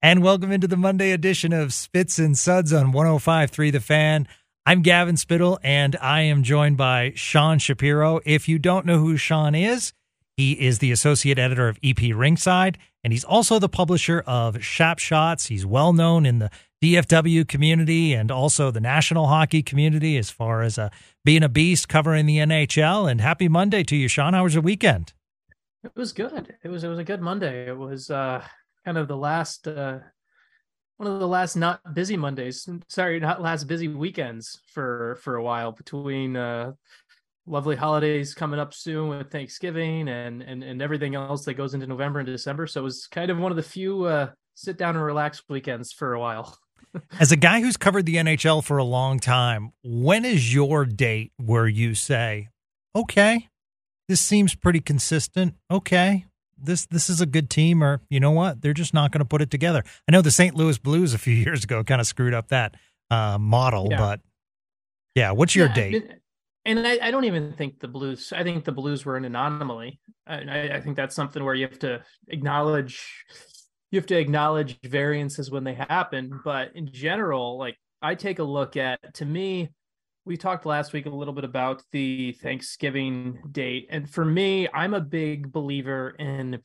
And welcome into the Monday edition of Spits and Suds on 105.3 The Fan. I'm Gavin Spittle, and I am joined by Sean Shapiro. If you don't know who Sean is, he is the associate editor of EP Rinkside, and he's also the publisher of Shap Shots. He's well known in the DFW community and also the national hockey community as far as uh, being a beast covering the NHL. And happy Monday to you, Sean. How was your weekend? It was good. It was it was a good Monday. It was uh kind of the last uh one of the last not busy Mondays. Sorry, not last busy weekends for for a while between uh lovely holidays coming up soon with Thanksgiving and and and everything else that goes into November and December. So it was kind of one of the few uh sit down and relax weekends for a while. As a guy who's covered the NHL for a long time, when is your date where you say, "Okay, this seems pretty consistent. Okay, this this is a good team, or you know what, they're just not going to put it together. I know the St. Louis Blues a few years ago kind of screwed up that uh, model, yeah. but yeah, what's your yeah, date? And I, I, don't even think the Blues. I think the Blues were an anomaly. I, I think that's something where you have to acknowledge you have to acknowledge variances when they happen. But in general, like I take a look at to me, we talked last week a little bit about the Thanksgiving date. And for me, I'm a big believer in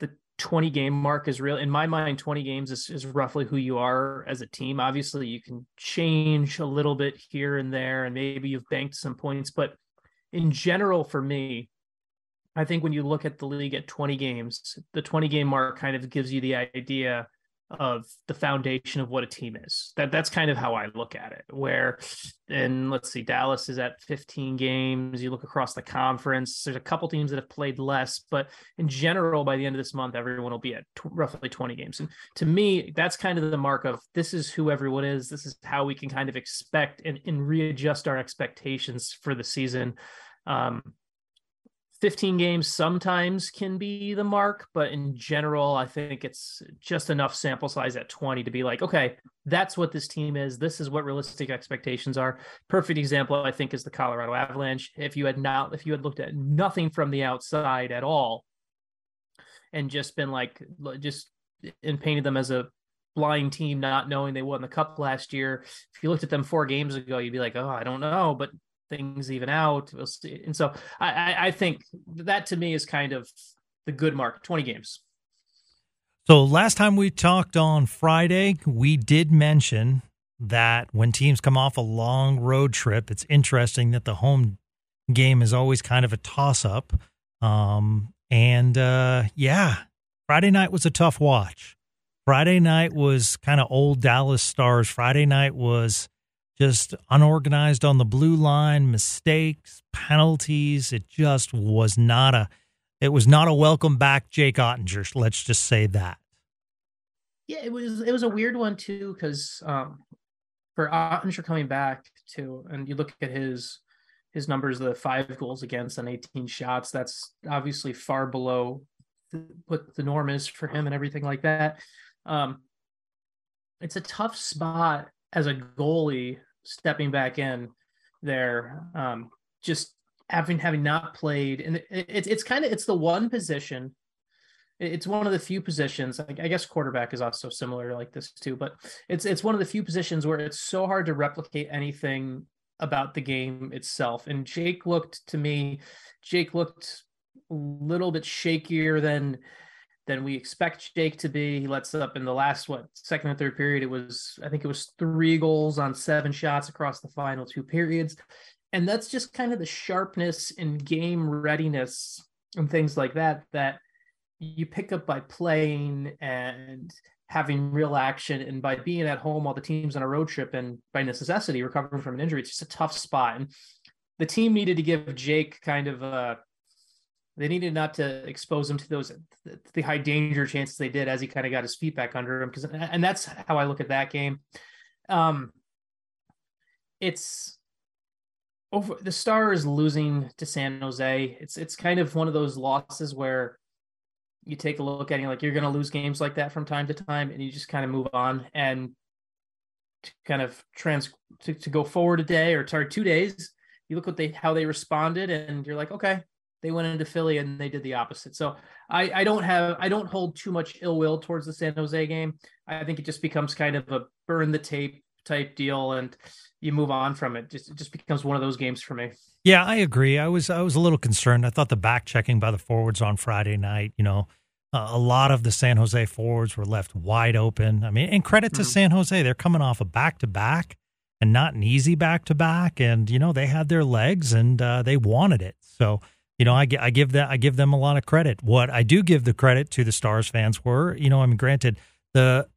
the 20 game mark is real. In my mind, 20 games is, is roughly who you are as a team. Obviously, you can change a little bit here and there, and maybe you've banked some points. But in general, for me, I think when you look at the league at 20 games, the 20 game mark kind of gives you the idea of the foundation of what a team is. That that's kind of how I look at it. Where, and let's see, Dallas is at 15 games. You look across the conference. There's a couple teams that have played less, but in general, by the end of this month, everyone will be at t- roughly 20 games. And to me, that's kind of the mark of this is who everyone is. This is how we can kind of expect and, and readjust our expectations for the season. Um, 15 games sometimes can be the mark, but in general, I think it's just enough sample size at 20 to be like, okay, that's what this team is. This is what realistic expectations are. Perfect example, I think, is the Colorado Avalanche. If you had not, if you had looked at nothing from the outside at all and just been like, just and painted them as a blind team, not knowing they won the cup last year. If you looked at them four games ago, you'd be like, oh, I don't know. But things even out. We'll see. And so I, I think that to me is kind of the good mark 20 games. So last time we talked on Friday, we did mention that when teams come off a long road trip, it's interesting that the home game is always kind of a toss up. Um, and uh, yeah, Friday night was a tough watch. Friday night was kind of old Dallas Stars. Friday night was just unorganized on the blue line, mistakes, penalties. It just was not a it was not a welcome back Jake Oettinger. Let's just say that. Yeah, it was it was a weird one too because um, for Oettinger coming back too, and you look at his his numbers, the five goals against and 18 shots. That's obviously far below what the norm is for him and everything like that. Um, it's a tough spot as a goalie stepping back in there, um, just having having not played, and it, it, it's kind of it's the one position. It's one of the few positions. I guess quarterback is also similar like this too, but it's it's one of the few positions where it's so hard to replicate anything about the game itself. And Jake looked to me, Jake looked a little bit shakier than than we expect Jake to be. He lets up in the last what second and third period. It was I think it was three goals on seven shots across the final two periods, and that's just kind of the sharpness and game readiness and things like that that you pick up by playing and having real action and by being at home while the team's on a road trip and by necessity recovering from an injury it's just a tough spot and the team needed to give jake kind of a they needed not to expose him to those the high danger chances they did as he kind of got his feet back under him because and that's how I look at that game. Um, it's over the Stars losing to San Jose. It's it's kind of one of those losses where you take a look at it, like you're going to lose games like that from time to time, and you just kind of move on and to kind of trans to, to go forward a day or sorry two days. You look what they how they responded, and you're like, okay, they went into Philly and they did the opposite. So I, I don't have I don't hold too much ill will towards the San Jose game. I think it just becomes kind of a burn the tape type deal and you move on from it. Just it just becomes one of those games for me. Yeah, I agree. I was I was a little concerned. I thought the back checking by the forwards on Friday night, you know, uh, a lot of the San Jose forwards were left wide open. I mean, and credit to mm-hmm. San Jose, they're coming off a back to back and not an easy back to back, and you know they had their legs and uh, they wanted it. So you know, I, I give that I give them a lot of credit. What I do give the credit to the Stars fans were, you know, I mean, granted the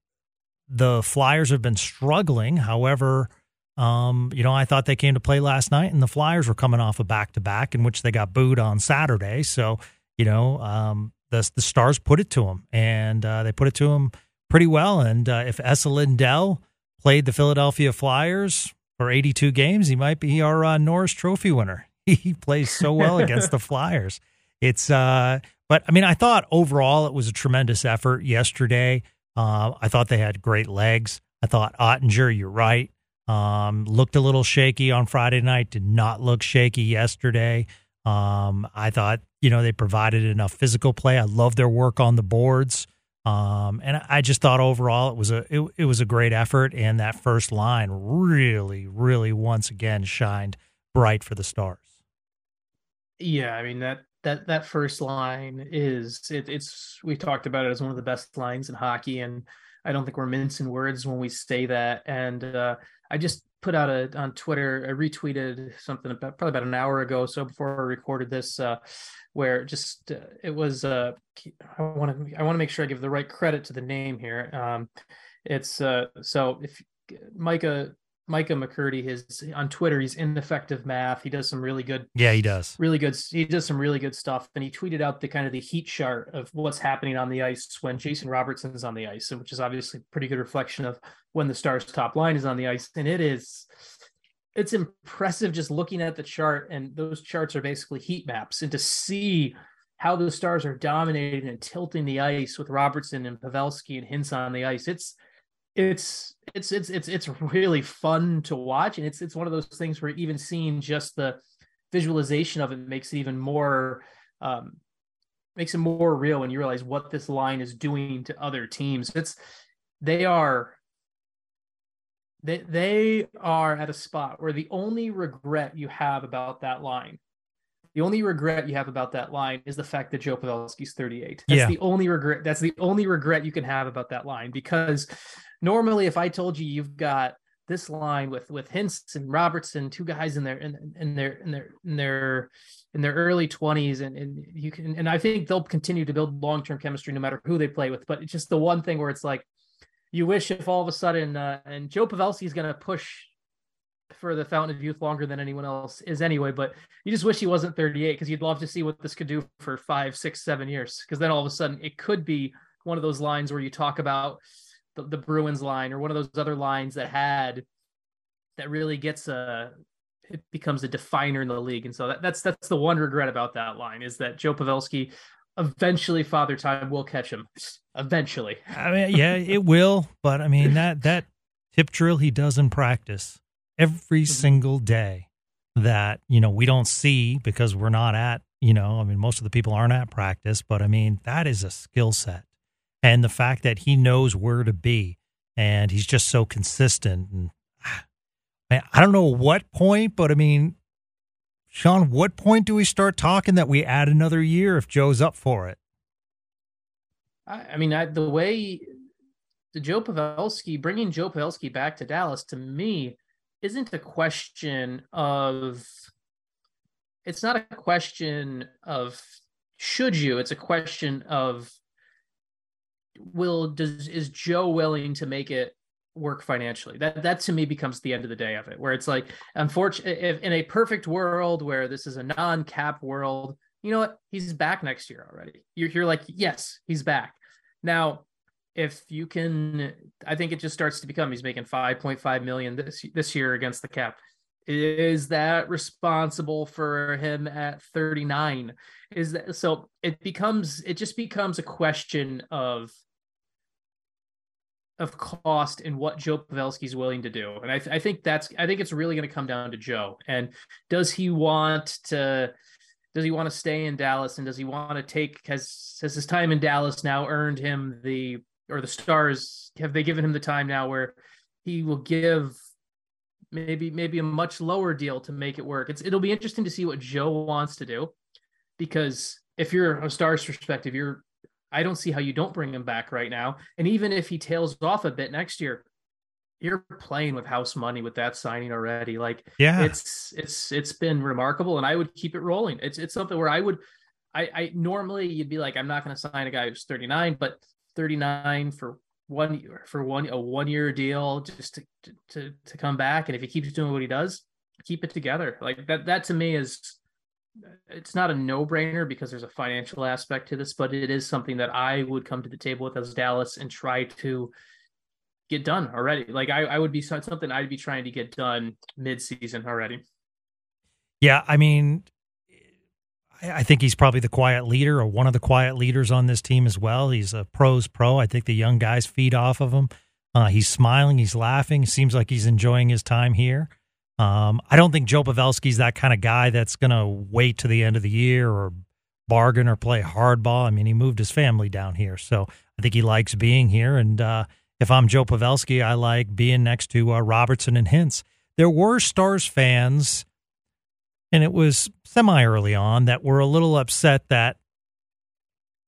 the Flyers have been struggling. However, um, you know, I thought they came to play last night, and the Flyers were coming off a back to back in which they got booed on Saturday. So, you know, um, the the Stars put it to them, and uh, they put it to them pretty well. And uh, if Esa Lindell played the Philadelphia Flyers for 82 games, he might be our uh, Norris Trophy winner. he plays so well against the Flyers. It's uh but I mean I thought overall it was a tremendous effort yesterday. Uh, I thought they had great legs. I thought Oettinger, you're right. Um, looked a little shaky on Friday night, did not look shaky yesterday. Um, I thought, you know, they provided enough physical play. I love their work on the boards. Um, and I just thought overall it was a it, it was a great effort, and that first line really, really once again shined bright for the Stars. Yeah, I mean that that that first line is it, it's we talked about it as one of the best lines in hockey, and I don't think we're mincing words when we say that. And uh, I just put out a on Twitter, I retweeted something about probably about an hour ago, so before I recorded this, uh, where just uh, it was. Uh, I want to I want to make sure I give the right credit to the name here. Um, it's uh, so if Micah Micah McCurdy, his on Twitter, he's ineffective math. He does some really good. Yeah, he does really good. He does some really good stuff, and he tweeted out the kind of the heat chart of what's happening on the ice when Jason Robertson is on the ice, which is obviously a pretty good reflection of when the Stars' top line is on the ice, and it is. It's impressive just looking at the chart, and those charts are basically heat maps, and to see how the Stars are dominating and tilting the ice with Robertson and Pavelski and Hintz on the ice. It's it's it's it's it's it's really fun to watch. And it's it's one of those things where even seeing just the visualization of it makes it even more um makes it more real when you realize what this line is doing to other teams. It's they are they they are at a spot where the only regret you have about that line the only regret you have about that line is the fact that Joe Pavelski's 38. That's yeah. the only regret. That's the only regret you can have about that line because normally if I told you you've got this line with with Hintz and Robertson, two guys in their in, in their in their in their in their early 20s and, and you can and I think they'll continue to build long-term chemistry no matter who they play with. But it's just the one thing where it's like you wish if all of a sudden uh, and Joe Pavelski is going to push for the fountain of youth longer than anyone else is anyway. But you just wish he wasn't 38 because you'd love to see what this could do for five, six, seven years. Because then all of a sudden it could be one of those lines where you talk about the, the Bruins line or one of those other lines that had that really gets a it becomes a definer in the league. And so that, that's that's the one regret about that line is that Joe Pavelski eventually father time will catch him. Eventually. I mean, yeah, it will. But I mean that that tip drill he does in practice every mm-hmm. single day that, you know, we don't see because we're not at, you know, I mean, most of the people aren't at practice, but I mean, that is a skill set and the fact that he knows where to be and he's just so consistent and man, I don't know what point, but I mean, Sean, what point do we start talking that we add another year if Joe's up for it? I, I mean, I, the way the Joe Pavelski bringing Joe Pavelski back to Dallas to me isn't a question of. It's not a question of should you. It's a question of will does is Joe willing to make it work financially? That that to me becomes the end of the day of it, where it's like, unfortunately, in a perfect world where this is a non-cap world, you know what? He's back next year already. You're, you're like, yes, he's back. Now, if you can, I think it just starts to become he's making 5.5 million this this year against the cap. Is that responsible for him at 39? Is that so? It becomes it just becomes a question of of cost and what Joe Pavelski is willing to do. And I, th- I think that's I think it's really going to come down to Joe. And does he want to does he want to stay in Dallas and does he want to take has has his time in Dallas now earned him the or the stars have they given him the time now where he will give maybe maybe a much lower deal to make it work. It's it'll be interesting to see what Joe wants to do because if you're a stars perspective, you're I don't see how you don't bring him back right now. And even if he tails off a bit next year, you're playing with house money with that signing already. Like, yeah, it's it's it's been remarkable, and I would keep it rolling. It's it's something where I would, I I normally you'd be like, I'm not going to sign a guy who's 39, but 39 for one year for one a one year deal just to to to come back, and if he keeps doing what he does, keep it together. Like that that to me is it's not a no-brainer because there's a financial aspect to this, but it is something that I would come to the table with as Dallas and try to get done already. Like I, I would be something I'd be trying to get done mid-season already. Yeah, I mean, I think he's probably the quiet leader or one of the quiet leaders on this team as well. He's a pros pro. I think the young guys feed off of him. Uh, he's smiling, he's laughing. Seems like he's enjoying his time here. Um, I don't think Joe Pavelski's that kind of guy that's going to wait to the end of the year or bargain or play hardball. I mean, he moved his family down here, so I think he likes being here. And uh, if I'm Joe Pavelski, I like being next to uh, Robertson and Hintz. There were Stars fans, and it was semi early on, that were a little upset that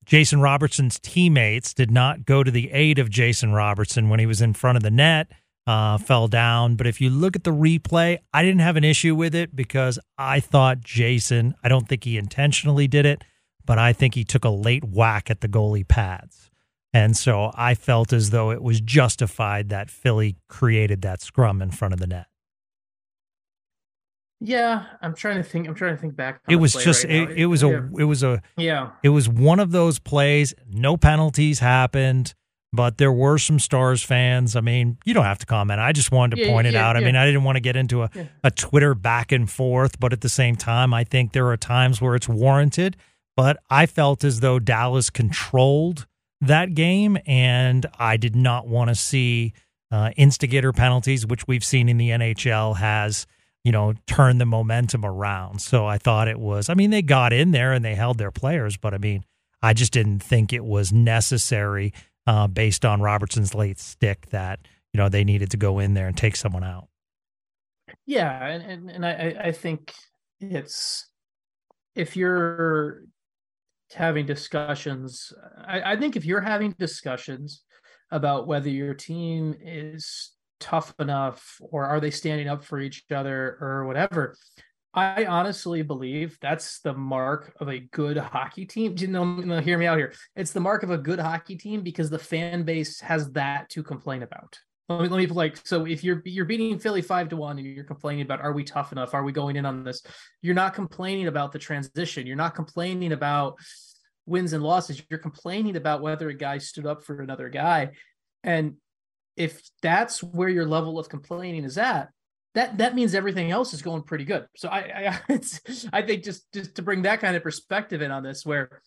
Jason Robertson's teammates did not go to the aid of Jason Robertson when he was in front of the net uh, fell down. But if you look at the replay, I didn't have an issue with it because I thought Jason, I don't think he intentionally did it, but I think he took a late whack at the goalie pads. And so I felt as though it was justified that Philly created that scrum in front of the net. Yeah, I'm trying to think. I'm trying to think back. It was just right it, it, was yeah. a it was a yeah. It was one of those plays. No penalties happened but there were some Stars fans. I mean, you don't have to comment. I just wanted to Yeah, point it yeah, out. I mean, I didn't want to get into a, a Twitter back and forth, but at the same time, I think there are times where it's warranted. But I felt as though Dallas controlled that game, and I did not want to see uh, instigator penalties, which we've seen in the NHL has you know turn the momentum around. So I thought it was. I mean, they got in there and they held their players, but I mean, I just didn't think it was necessary uh, based on Robertson's late stick that you know they needed to go in there and take someone out. Yeah, and and, and I I- think it's if you're having discussions, I, I think if you're having discussions about whether your team is tough enough or are they standing up for each other or whatever, I honestly believe that's the mark of a good hockey team. You know, no, hear me out here. It's the mark of a good hockey team because the fan base has that to complain about. Let me, let me like so if you're you're beating Philly five to one and you're complaining about are we tough enough? Are we going in on this? You're not complaining about the transition. You're not complaining about wins and losses. You're complaining about whether a guy stood up for another guy. And if that's where your level of complaining is at, that that means everything else is going pretty good. So I I I think just just to bring that kind of perspective in on this where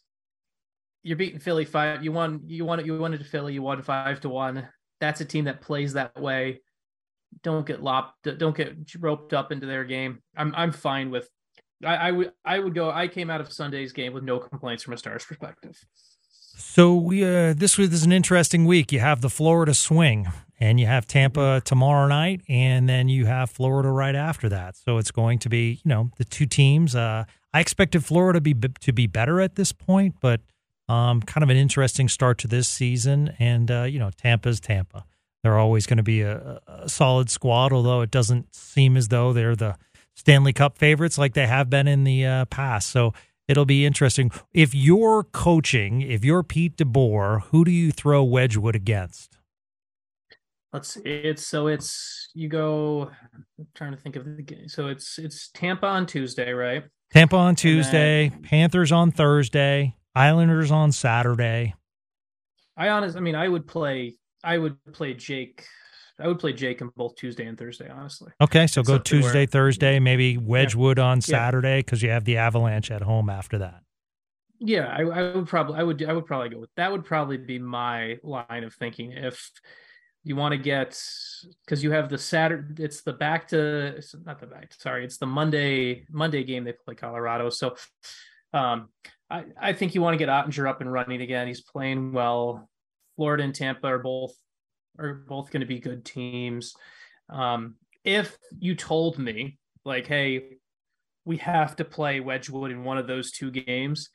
you're beating Philly five, you won you won it you won it to Philly, you won five to one. That's a team that plays that way. Don't get lopped, don't get roped up into their game. I'm I'm fine with I, I would I would go I came out of Sunday's game with no complaints from a stars perspective. So we uh, this was is an interesting week. You have the Florida swing, and you have Tampa tomorrow night, and then you have Florida right after that. So it's going to be you know the two teams. Uh, I expected Florida to be to be better at this point, but um, kind of an interesting start to this season. And uh, you know Tampa's Tampa. They're always going to be a, a solid squad, although it doesn't seem as though they're the Stanley Cup favorites like they have been in the uh, past. So it'll be interesting. If you're coaching, if you're Pete DeBoer, who do you throw Wedgewood against? Let's see. It's so it's you go. I'm trying to think of the game. So it's it's Tampa on Tuesday, right? Tampa on Tuesday, then, Panthers on Thursday, Islanders on Saturday. I honestly, I mean, I would play. I would play Jake I would play Jake in both Tuesday and Thursday, honestly. Okay, so go Tuesday, where, Thursday, maybe Wedgewood yeah. on Saturday because you have the Avalanche at home after that. Yeah, I, I, would probably, I would, I would probably go with that. Would probably be my line of thinking if you want to get because you have the Saturday. It's the back to it's not the back. Sorry, it's the Monday Monday game they play Colorado. So, um, I I think you want to get Oettinger up and running again. He's playing well. Florida and Tampa are both are both going to be good teams. Um, if you told me, like, hey, we have to play Wedgewood in one of those two games,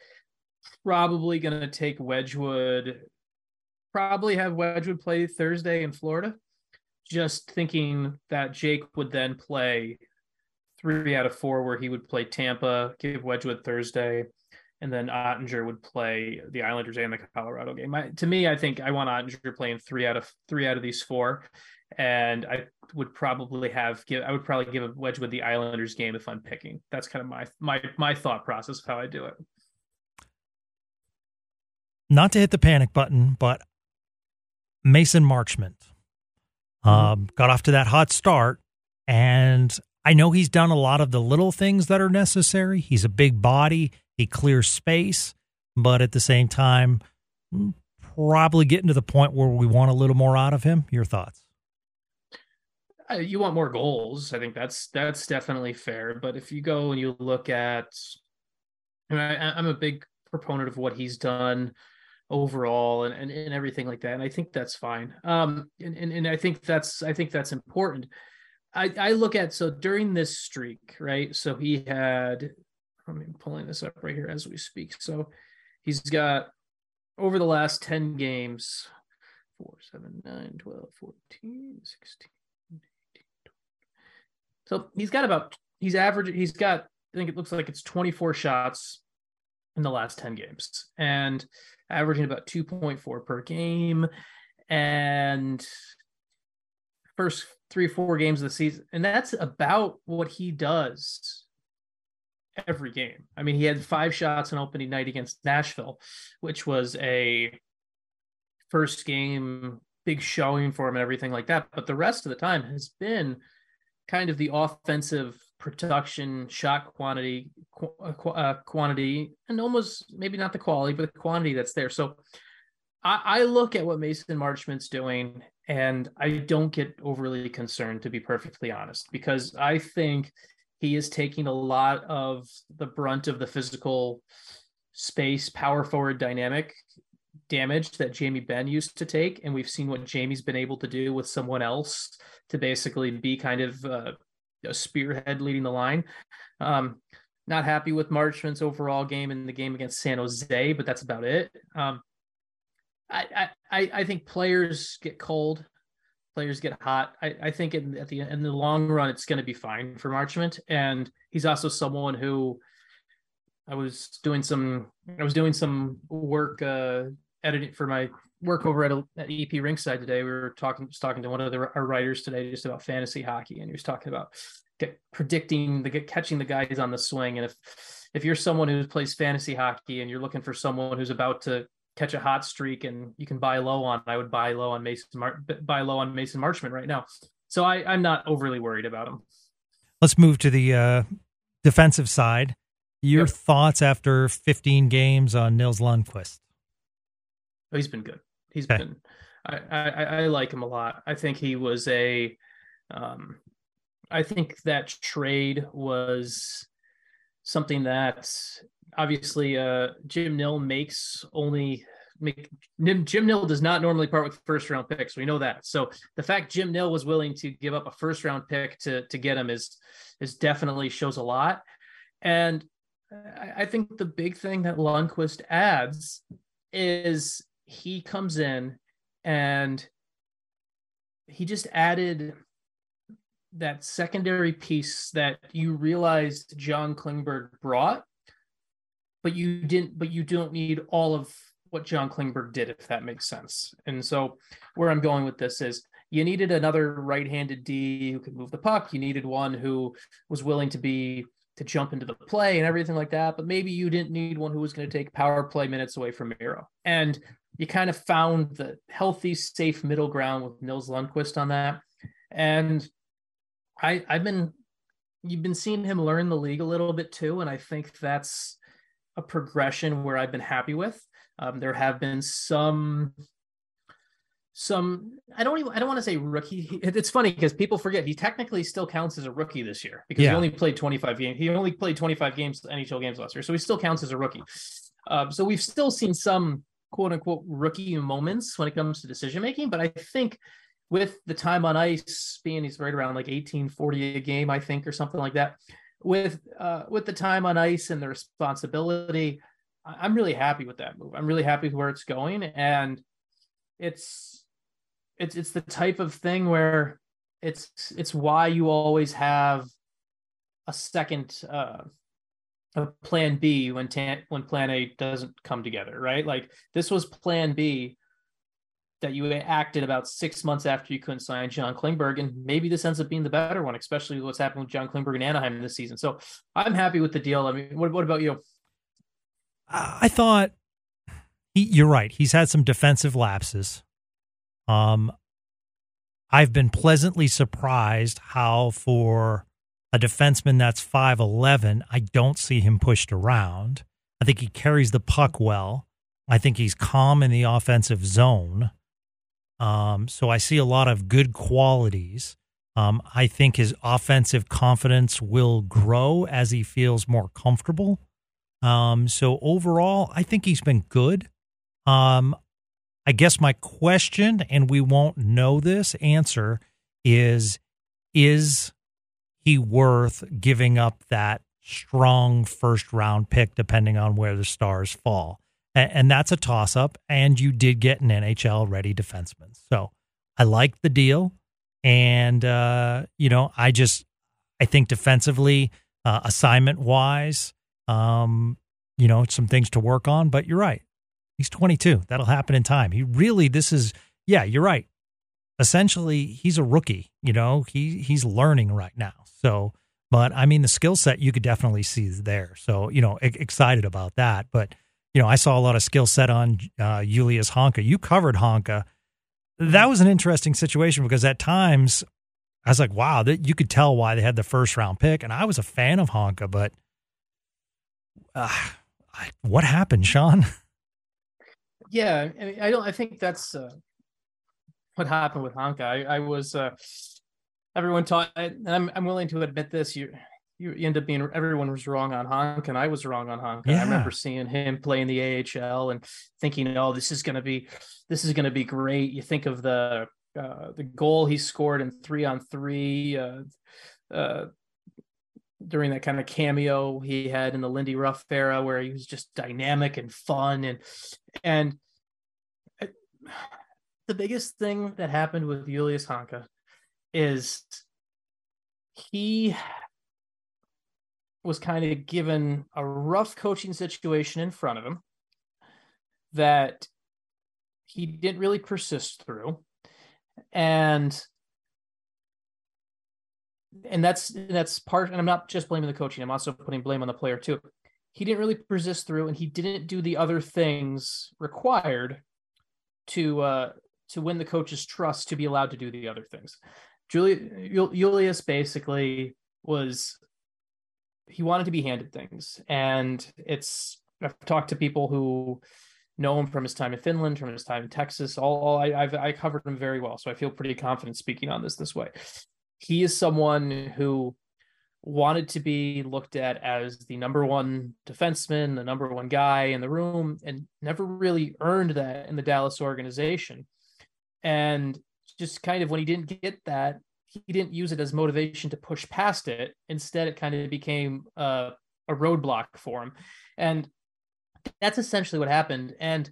probably going to take Wedgewood, probably have Wedgewood play Thursday in Florida. Just thinking that Jake would then play three out of four, where he would play Tampa, give Wedgewood Thursday, and then Oettinger would play the Islanders and the Colorado game. I, to me, I think I want Oettinger playing three out of three out of these four, and I would probably have give I would probably give a Wedgewood the Islanders game if I'm picking. That's kind of my my my thought process of how I do it. Not to hit the panic button, but Mason Marchment mm-hmm. um, got off to that hot start, and I know he's done a lot of the little things that are necessary. He's a big body he clears space, but at the same time, probably getting to the point where we want a little more out of him. Your thoughts? Uh, you want more goals. I think that's that's definitely fair. But if you go and you look at, I I'm a big proponent of what he's done overall and, and, and everything like that. And I think that's fine. Um, and, and, and I think that's, I think that's important. I, I look at, so during this streak, right. So he had I'm pulling this up right here as we speak. So he's got over the last 10 games 4, 7, 9, 12, 14, 16, 18, 20. So he's got about, he's average, he's got, I think it looks like it's 24 shots in the last 10 games and averaging about 2.4 per game. And first three, four games of the season. And that's about what he does every game. I mean, he had five shots on opening night against Nashville, which was a first game big showing for him and everything like that. But the rest of the time has been kind of the offensive production, shot quantity, qu- uh, uh quantity, and almost maybe not the quality, but the quantity that's there. So I, I look at what Mason Marchment's doing, and I don't get overly concerned, to be perfectly honest, because I think he is taking a lot of the brunt of the physical space power forward dynamic damage that Jamie Benn used to take. And we've seen what Jamie's been able to do with someone else to basically be kind of uh, a spearhead leading the line. Um, not happy with Marchment's overall game in the game against San Jose, but that's about it. Um, I, I, I think players get cold players get hot. I, I think in, at the in the long run, it's going to be fine for Marchment, and he's also someone who I was doing some I was doing some work uh, editing for my work over at, at EP Rinkside today. We were talking just talking to one of the, our writers today just about fantasy hockey, and he was talking about get, predicting the get, catching the guys on the swing, and if if you're someone who plays fantasy hockey and you're looking for someone who's about to catch a hot streak and you can buy low on I would buy low on Mason Mar- buy low on Mason Marchment right now. So I I'm not overly worried about him. Let's move to the uh, defensive side. Your yep. thoughts after 15 games on Nils Lundkvist? Oh, he's been good. He's okay. been I, I I like him a lot. I think he was a um I think that trade was something that obviously uh, Jim Nill makes only make Jim Nill does not normally part with first round picks. We know that. So the fact Jim Nill was willing to give up a first round pick to to get him is is definitely shows a lot. And I, I think the big thing that Lundkvist adds is he comes in and he just added that secondary piece that you realized John Klingberg brought, but you didn't, but you don't need all of what John Klingberg did, if that makes sense. And so where I'm going with this is you needed another right-handed D who could move the puck. You needed one who was willing to be to jump into the play and everything like that. But maybe you didn't need one who was going to take power play minutes away from Miro. And you kind of found the healthy, safe middle ground with Nils Lundkvist on that. And I I've been you've been seeing him learn the league a little bit too, and I think that's a progression where I've been happy with. Um, there have been some some I don't even I don't want to say rookie. It's funny because people forget he technically still counts as a rookie this year because yeah. he only played 25 games. He only played 25 games NHL games last year, so he still counts as a rookie. Um, so we've still seen some quote unquote rookie moments when it comes to decision making, but I think with the time on ice being he's right around like 1840 a game i think or something like that with uh with the time on ice and the responsibility i'm really happy with that move. I'm really happy with where it's going. And it's it's it's the type of thing where it's it's why you always have a second uh a plan b when tan- when plan a doesn't come together right? Like this was plan b that you acted about six months after you couldn't sign John Klingberg, and maybe this ends up being the better one, especially what's happened with John Klingberg in Anaheim this season. So I'm happy with the deal. I mean, what, what about you? I thought he, you're right. He's had some defensive lapses. Um, I've been pleasantly surprised how for a defenseman that's 5'11, I don't see him pushed around. I think he carries the puck well. I think he's calm in the offensive zone. Um, so I see a lot of good qualities. Um, I think his offensive confidence will grow as he feels more comfortable. Um, so overall, I think he's been good. Um, I guess my question, and we won't know this answer, is is he worth giving up that strong first round pick depending on where the stars fall? And, and that's a toss up. And you did get an NHL ready defenseman, so I like the deal. And uh, you know, I just I think defensively, uh, assignment wise, um, you know, some things to work on. But you're right, he's 22. That'll happen in time. He really, this is yeah, you're right. Essentially, he's a rookie. You know, he he's learning right now. So, but I mean, the skill set you could definitely see there. So, you know, excited about that. But you know, I saw a lot of skill set on uh, Julius Honka. You covered Honka. That was an interesting situation because at times I was like, wow, that you could tell why they had the first round pick. And I was a fan of Honka, but uh, I, what happened, Sean? Yeah, I, mean, I don't. I think that's uh, what happened with Honka. I, I was. Uh, everyone taught, and I'm I'm willing to admit this. You you, end up being everyone was wrong on Honk and I was wrong on Honk. Yeah. I remember seeing him play in the AHL and thinking, oh, this is gonna be this is gonna be great. You think of the uh, the goal he scored in three on three uh, uh, during that kind of cameo he had in the Lindy Ruff era where he was just dynamic and fun and and uh, the biggest thing that happened with Julius Honka is he was kind of given a rough coaching situation in front of him that he didn't really persist through. And and that's that's part and i'm not just blaming the coaching i'm also putting blame on the player too. He didn't really persist through and he didn't do the other things required to uh to win the coach's trust to be allowed to do the other things. Julius basically was he wanted to be handed things. And it's i've talked to people who know him from his time in finland from his time in texas all, all I, I've i covered him very well. So i feel pretty confident speaking on this this way. He is someone who wanted to be looked at as the number one defenseman, the number one guy in the room, and never really earned that in the Dallas organization. And just kind of when he didn't get that, he didn't use it as motivation to push past it. Instead, it kind of became uh, a roadblock for him. And that's essentially what happened. And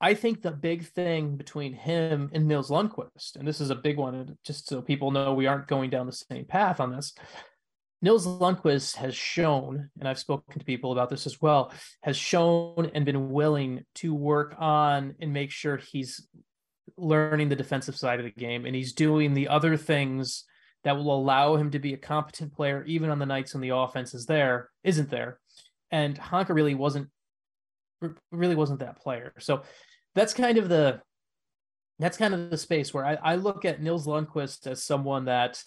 I think the big thing between him and Nils Lundkvist, and this is a big one, just so people know we aren't going down the same path on this. Nils Lundkvist has shown, and I've spoken to people about this as well, has shown and been willing to work on and make sure he's learning the defensive side of the game and he's doing the other things that will allow him to be a competent player even on the nights when the offense is there isn't there and Honka really wasn't really wasn't that player so that's kind of the that's kind of the space where I, I look at Nils Lundkvist as someone that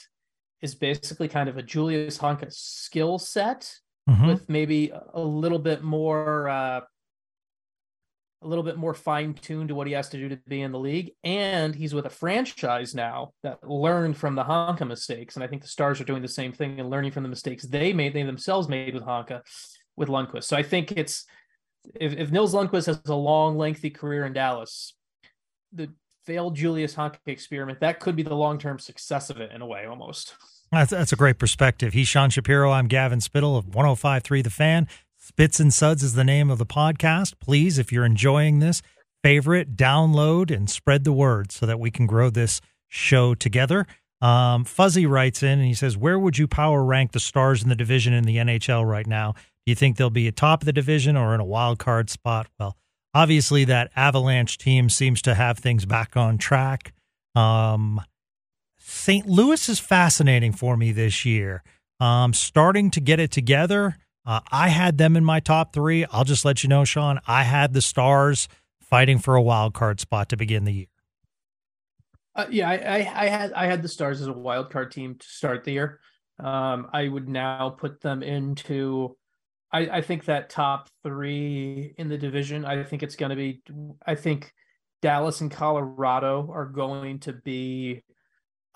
is basically kind of a Julius Honka skill set mm-hmm. with maybe a little bit more uh, a little bit more fine tuned to what he has to do to be in the league. And he's with a franchise now that learned from the Honka mistakes. And I think the Stars are doing the same thing and learning from the mistakes they made, they themselves made with Honka, with Lundkvist. So I think it's if, if Nils Lundkvist has a long, lengthy career in Dallas, the failed Julius Honka experiment, that could be the long term success of it in a way almost. That's, that's a great perspective. He's Sean Shapiro. I'm Gavin Spittle of 1053 The Fan. Spits and Suds is the name of the podcast. Please, if you're enjoying this, favorite, download, and spread the word so that we can grow this show together. Um, Fuzzy writes in and he says, Where would you power rank the stars in the division in the NHL right now? Do you think they'll be at top of the division or in a wild card spot? Well, obviously, that Avalanche team seems to have things back on track. Um, St. Louis is fascinating for me this year. Um, starting to get it together. Uh, I had them in my top three. I'll just let you know, Sean. I had the Stars fighting for a wild card spot to begin the year. Uh, yeah, I, I, I, had I had the Stars as a wild card team to start the year. Um, I would now put them into. I, I think that top three in the division. I think it's going to be. I think Dallas and Colorado are going to be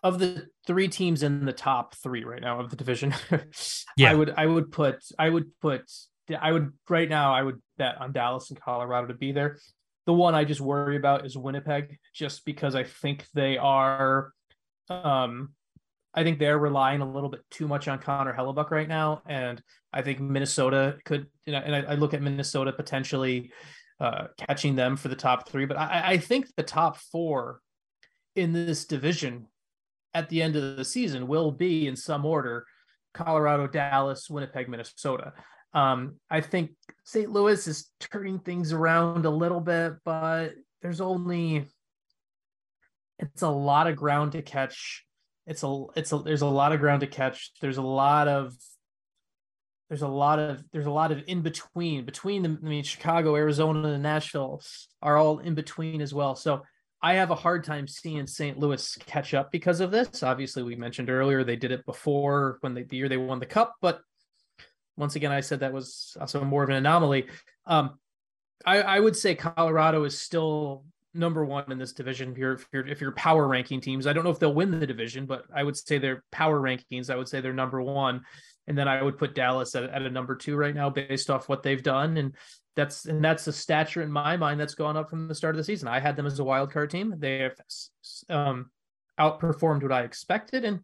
of the three teams in the top three right now of the division, yeah. I would I would put I would put I would right now I would bet on Dallas and Colorado to be there. The one I just worry about is Winnipeg, just because I think they are um I think they're relying a little bit too much on Connor Hellebuyck right now. And I think Minnesota could you know, and I, I look at Minnesota potentially uh, catching them for the top three. But I, I think the top four in this division at the end of the season will be in some order Colorado, Dallas, Winnipeg, Minnesota. Um, I think St. Louis is turning things around a little bit, but there's only it's a lot of ground to catch. It's a it's a there's a lot of ground to catch. There's a lot of there's a lot of there's a lot of in between between the I mean Chicago, Arizona, and Nashville are all in between as well. So I have a hard time seeing St. Louis catch up because of this. Obviously, we mentioned earlier they did it before when they, the year they won the cup, but once again, I said that was also more of an anomaly. Um, I, I, would say Colorado is still number one in this division. If you're, if you're if you're power ranking teams, I don't know if they'll win the division, but I would say their power rankings. I would say they're number one, and then I would put Dallas at, at a number two right now based off what they've done and that's and that's the stature in my mind that's gone up from the start of the season. I had them as a wild card team. They have um, outperformed what I expected, and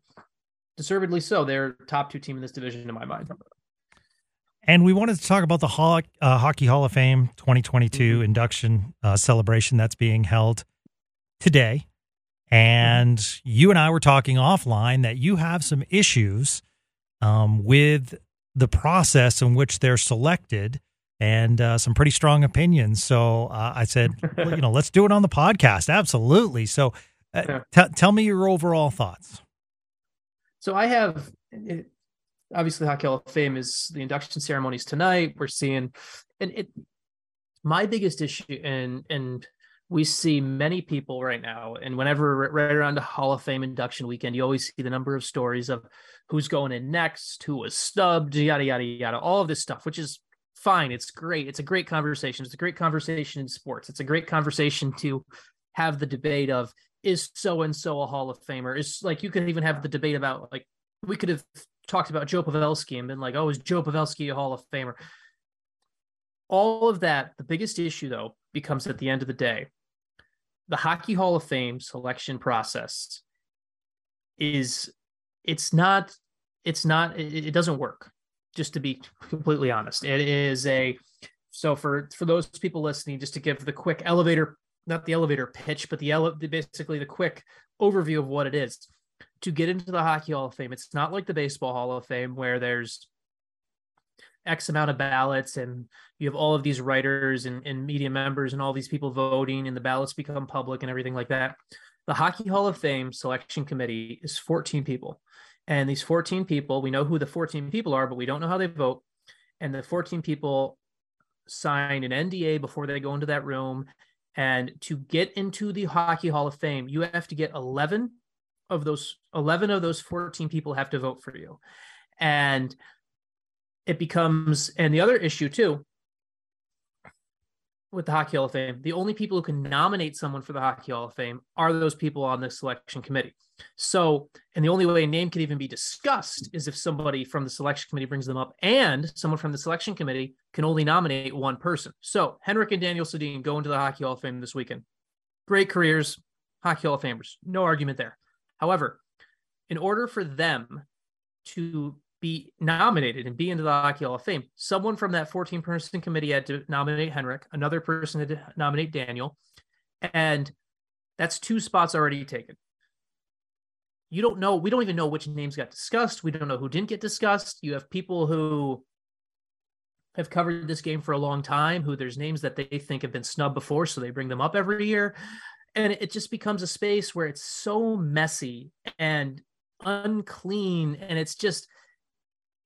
deservedly so. They're top two team in this division in my mind. And we wanted to talk about the Ho- uh, Hockey Hall of Fame 2022 mm-hmm. induction uh, celebration that's being held today. And mm-hmm. you and I were talking offline that you have some issues um, with the process in which they're selected and uh, some pretty strong opinions. So uh, I said, well, you know, let's do it on the podcast. Absolutely. So uh, t- tell me your overall thoughts. So I have it, obviously Hockey Hall of Fame is the induction ceremonies tonight. We're seeing, and it my biggest issue, and and we see many people right now, and whenever right around the Hall of Fame induction weekend, you always see the number of stories of who's going in next, who was stubbed, yada yada yada, all of this stuff, which is fine. It's great. It's a great conversation. It's a great conversation in sports. It's a great conversation to have the debate of is so and so a Hall of Famer? Is like you can even have the debate about like we could have talked about Joe Pavelski and been like, oh, is Joe Pavelski a Hall of Famer? All of that, the biggest issue though, becomes at the end of the day, the Hockey Hall of Fame selection process is it's not it's not it, it doesn't work just to be completely honest it is a so for for those people listening just to give the quick elevator not the elevator pitch but the ele- basically the quick overview of what it is. To get into the hockey hall of fame it's not like the baseball hall of fame where there's x amount of ballots and you have all of these writers and, and media members and all these people voting and the ballots become public and everything like that. The hockey hall of fame selection committee is 14 people and these 14 people we know who the 14 people are but we don't know how they vote. And the 14 people sign an nda before they go into that room. And to get into the hockey hall of fame you have to get 11 of those 11 of those 14 people have to vote for you. And it becomes and the other issue too with the Hockey Hall of Fame, the only people who can nominate someone for the Hockey Hall of Fame are those people on the selection committee. So, and the only way a name can even be discussed is if somebody from the selection committee brings them up, and someone from the selection committee can only nominate one person. So, Henrik and Daniel Sedin go into the Hockey Hall of Fame this weekend. Great careers, Hockey Hall of Famers, no argument there. However, in order for them to be nominated and be into the Hockey Hall of Fame, someone from that 14 person committee had to nominate Henrik, another person had to nominate Daniel, and that's two spots already taken. You don't know, we don't even know which names got discussed. We don't know who didn't get discussed. You have people who have covered this game for a long time, who there's names that they think have been snubbed before, so they bring them up every year. And it just becomes a space where it's so messy and unclean. And it's just,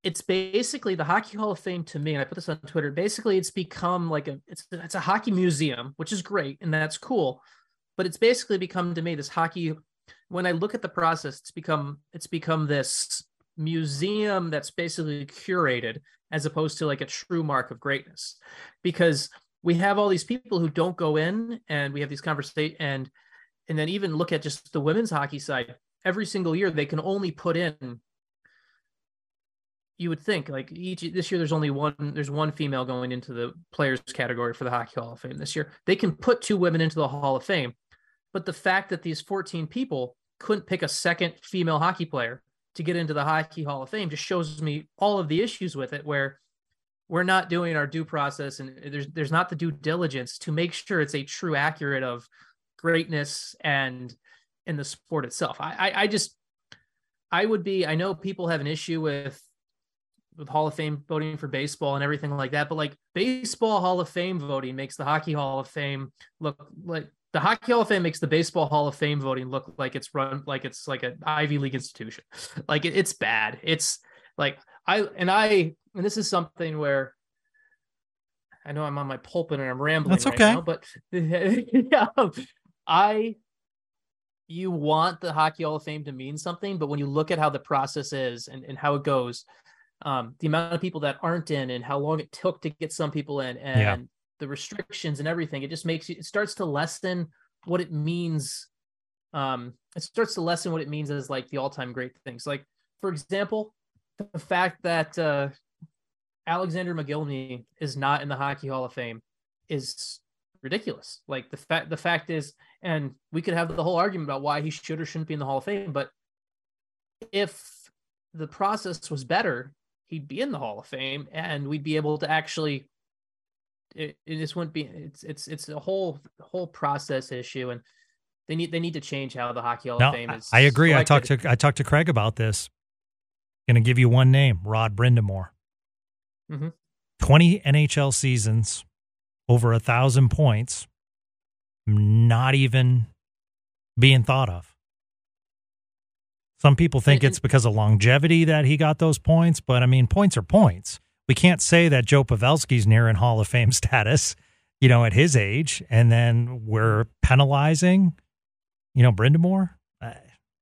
it's basically the Hockey Hall of Fame to me, and I put this on Twitter. Basically, it's become like a it's it's a hockey museum, which is great and that's cool, but it's basically become to me this hockey. When I look at the process, it's become it's become this museum that's basically curated as opposed to like a true mark of greatness, because we have all these people who don't go in, and we have these conversations, and and then even look at just the women's hockey side. Every single year, they can only put in you would think like each this year there's only one there's one female going into the players category for the hockey hall of fame this year. They can put two women into the hall of fame but the fact that these 14 people couldn't pick a second female hockey player to get into the hockey hall of fame just shows me all of the issues with it where we're not doing our due process and there's there's not the due diligence to make sure it's a true accurate of greatness and in the sport itself. I, I i just i would be i know people have an issue with with Hall of Fame voting for baseball and everything like that. But like baseball Hall of Fame voting makes the Hockey Hall of Fame look like the Hockey Hall of Fame makes the Baseball Hall of Fame voting look like it's run like it's like an Ivy League institution. Like it, it's bad. It's like I and I and this is something where I know I'm on my pulpit and I'm rambling That's right okay. now, but yeah, I you want the Hockey Hall of Fame to mean something, but when you look at how the process is and, and how it goes, um, the amount of people that aren't in and how long it took to get some people in and Yeah. the restrictions and everything, it just makes you, it starts to lessen what it means. Um, it starts to lessen what it means as like the all time great things. Like, for example, the fact that uh, Alexander Mogilny is not in the Hockey Hall of Fame is ridiculous. Like the fact the fact is, and we could have the whole argument about why he should or shouldn't be in the Hall of Fame, but if the process was better, he'd be in the Hall of Fame, and we'd be able to actually. It, it just wouldn't be. It's it's it's a whole whole process issue, and they need they need to change how the Hockey Hall No, of Fame is. I agree. I talked to I talked to Craig about this. Going to give you one name, Rod Brind'Amour. Mhm. Twenty NHL seasons, over a thousand points, not even being thought of. Some people think it's because of longevity that he got those points, but I mean, points are points. We can't say that Joe Pavelski's nearing Hall of Fame status, you know, at his age, and then we're penalizing, you know, Brind'Amour. Uh,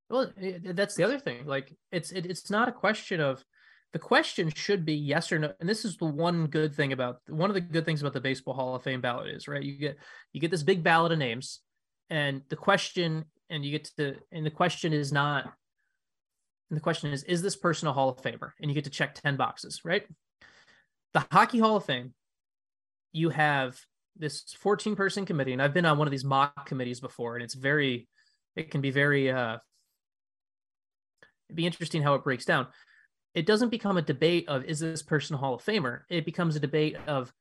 Well, that's the other thing. Like, it's it, it's not a question of the question should be yes or no. And this is the one good thing about one of the good things about the Baseball Hall of Fame ballot is right. You get you get this big ballot of names, and the question, and you get to, and the question is not And the question is, is this person a Hall of Famer? And you get to check 10 boxes, right? The Hockey Hall of Fame, you have this 14 person committee, and I've been on one of these mock committees before, and it's very, it can be very, uh, it'd be interesting how it breaks down. It doesn't become a debate of is this person a Hall of Famer? It becomes a debate of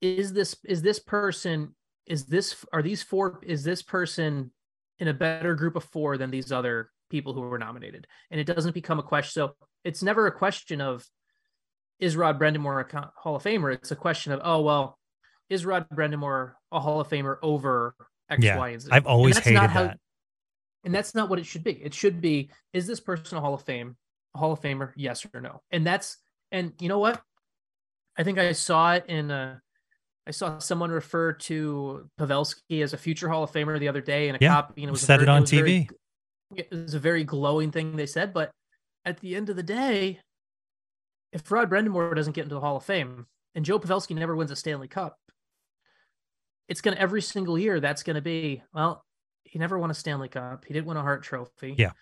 is this is this person is this are these four is this person in a better group of four than these other people who were nominated. And it doesn't become a question so it's never a question of is rod brind'amour a hall of famer? It's a question of oh well is rod brind'amour a hall of famer over x yeah, y and z? I've always and hated how, that. and that's not what it should be. It should be is this person a hall of fame a hall of famer yes or no? And that's and you know what? I think i saw it in uh I saw someone refer to Pavelski as a future Hall of Famer the other day in a Yeah, copy, and it was said very, it on very- TV. It was a very glowing thing they said. But at the end of the day, if Rod Brind'Amour doesn't get into the Hall of Fame and Joe Pavelski never wins a Stanley Cup, it's going to every single year that's going to be well. He never won a Stanley Cup. He didn't win a Hart Trophy. Yeah.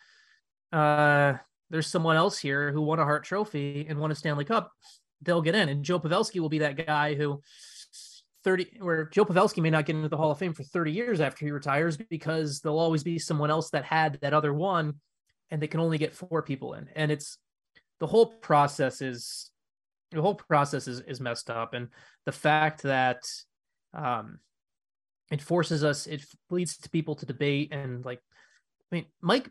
Uh, there's someone else here who won a Hart Trophy and won a Stanley Cup. They'll get in, and Joe Pavelski will be that guy who 30 where Joe Pavelski may not get into the Hall of Fame for 30 years after he retires because there'll always be someone else that had that other one and they can only get four people in. And it's the whole process is the whole process is is messed up and the fact that um it forces us it leads to people to debate and like I mean Mike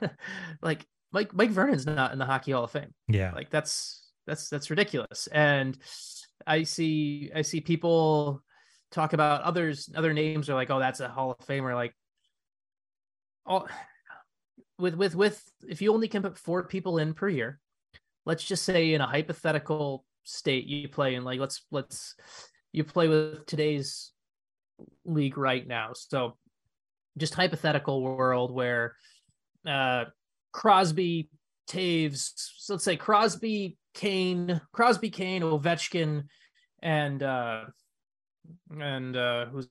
like Mike Mike Vernon's not in the Hockey Hall of Fame. Yeah. Like that's that's that's ridiculous. And I see I see people talk about others other names are like, oh, that's a Hall of Famer. Like all with with with if you only can put four people in per year, let's just say in a hypothetical state you play in like let's let's you play with today's league right now. So just hypothetical world where uh Crosby, Toews, so let's say Crosby, Kane, Crosby, Kane, Ovechkin, and uh and uh who's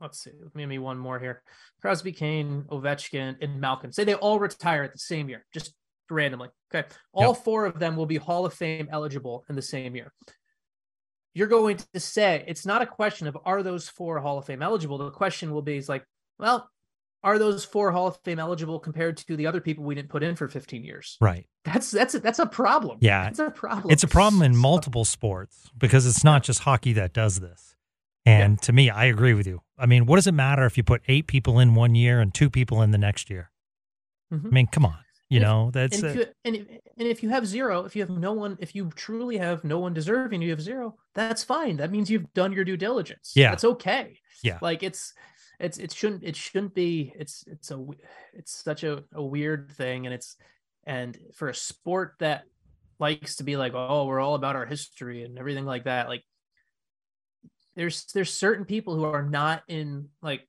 let's see, maybe one more here. Crosby, Kane, Ovechkin, and Malkin. Say they all retire at the same year, just randomly. Okay. All four of them will be Hall of Fame eligible in the same year. You're going to say it's not a question of are those four Hall of Fame eligible? The question will be is like, well, are those four Hall of Fame eligible compared to the other people we didn't put in for 15 years? Right. That's that's a, that's a problem. Yeah. It's a problem. It's a problem in multiple sports because it's not just hockey that does this. And to me, I agree with you. I mean, what does it matter if you put eight people in one year and two people in the next year? Mhm. I mean, come on. You And know, that's and if, you, and, if, and if you have zero, if you have no one, if you truly have no one deserving, you have zero. That's fine. That means you've done your due diligence. Yeah. that's okay. Yeah. like it's it's it shouldn't it shouldn't be. It's it's a it's such a, a weird thing, and it's and for a sport that likes to be like, oh, we're all about our history and everything like that. Like there's there's certain people who are not in like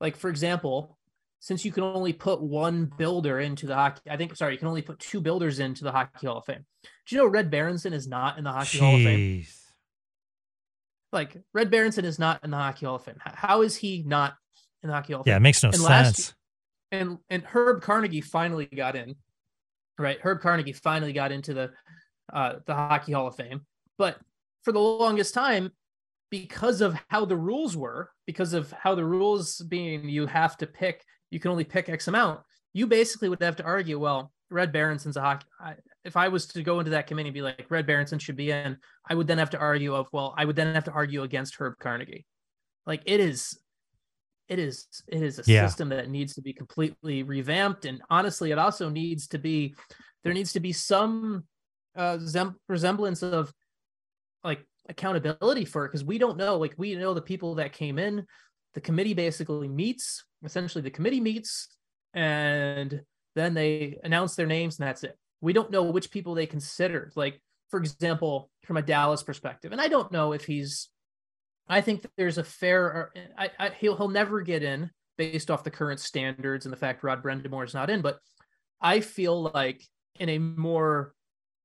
like for example since you can only put one builder into the hockey, I think, sorry, you can only put two builders into the Hockey Hall of Fame. Do you know Red Berenson is not in the Hockey Hall of Fame? Like, Red Berenson is not in the Hockey Hall of Fame. How is he not in the Hockey Hall of Fame? Yeah, it makes no And sense. And, and Herb Carnegie finally got in, right? Herb Carnegie finally got into the, uh, the Hockey Hall of Fame. But for the longest time, because of how the rules were, because of how the rules being you have to pick, you can only pick X amount. You basically would have to argue, well, Red Berenson's a hockey. I, if I was to go into that committee and be like, Red Berenson should be in, I would then have to argue of, well, I would then have to argue against Herb Carnegie. Like it is, it is, it is a Yeah. system that needs to be completely revamped. And honestly, it also needs to be, there needs to be some uh, zem- resemblance of like accountability for it because we don't know like we know the people that came in the committee basically meets essentially the committee meets and then they announce their names and that's it we don't know which people they consider. Like for example from a dallas perspective and i don't know if he's i think there's a fair I, I he'll he'll never get in based off the current standards and the fact rod brind'amour is not in but i feel like in a more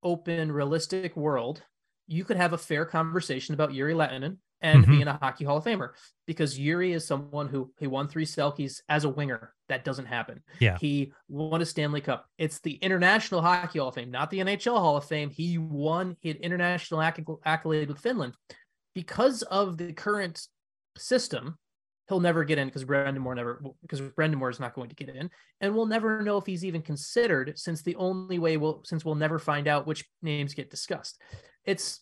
open realistic world you could have a fair conversation about Jere Lehtinen and Mhm. being a hockey Hall of Famer because Jere is someone who he won three Selkes as a winger. That doesn't happen. Yeah. He won a Stanley Cup. It's the International Hockey Hall of Fame, not the NHL Hall of Fame. He won an international acc- accolade with Finland. Because of the current system, he'll never get in because Brind'Amour never because Brind'Amour is not going to get in, and we'll never know if he's even considered since the only way we'll since we'll never find out which names get discussed. It's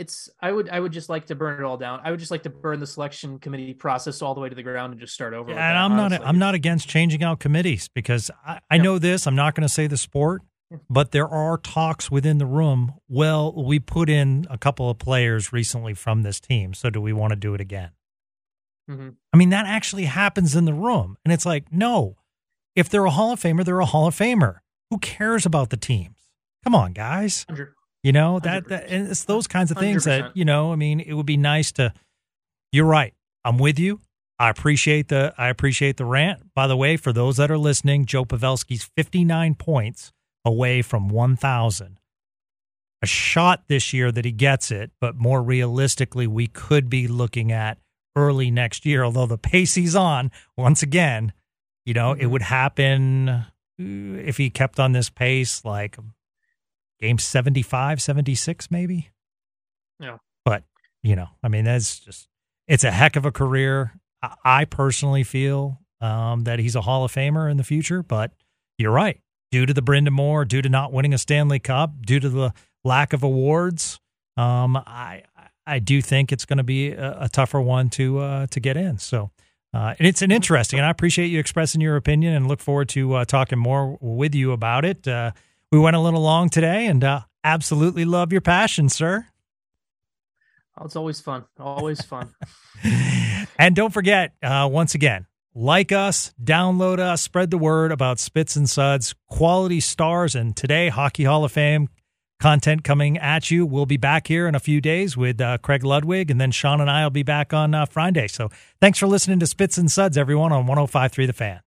it's I would I would just like to burn it all down. I would just like to burn the selection committee process all the way to the ground and just start over. Yeah, and that, I'm not. I'm not against changing out committees because I, I Yeah. know this. I'm not going to say the sport, Yeah. but there are talks within the room. Well, we put in a couple of players recently from this team, so do we want to do it again? Mhm. I mean, that actually happens in the room, and it's like, no, if they're a Hall of Famer, they're a Hall of Famer. Who cares about the teams? Come on, guys. You know that, that and it's those kinds of things that 100%. you know. I mean, it would be nice to. You're right. I'm with you. I appreciate the I appreciate the rant. By the way, for those that are listening, Joe Pavelski's 59 points away from 1,000. A shot this year that he gets it, but more realistically, we could be looking at early next year. Although the pace he's on, once again, you know, it Mhm. would happen uh, if he kept on this pace, like game 75, 76, maybe. Yeah. But, you know, I mean, that's just, it's a heck of a career. I, I personally feel um, that he's a Hall of Famer in the future, but you're right. Due to the Brind'Amour, due to not winning a Stanley Cup, due to the lack of awards, um, I I do think it's going to be a, a tougher one to uh, to get in. So, uh, and it's an interesting, and I appreciate you expressing your opinion, and look forward to uh, talking more with you about it. We went a little long today, and uh, absolutely love your passion, sir. Oh, it's always fun. Always fun. and don't forget, uh, once again, like us, download us, spread the word about Spits and Suds, quality stars, and today, Hockey Hall of Fame content coming at you. We'll be back here in a few days with uh, Craig Ludwig, and then Sean and I will be back on uh, Friday. So thanks for listening to Spits and Suds, everyone, on 1053 The Fan.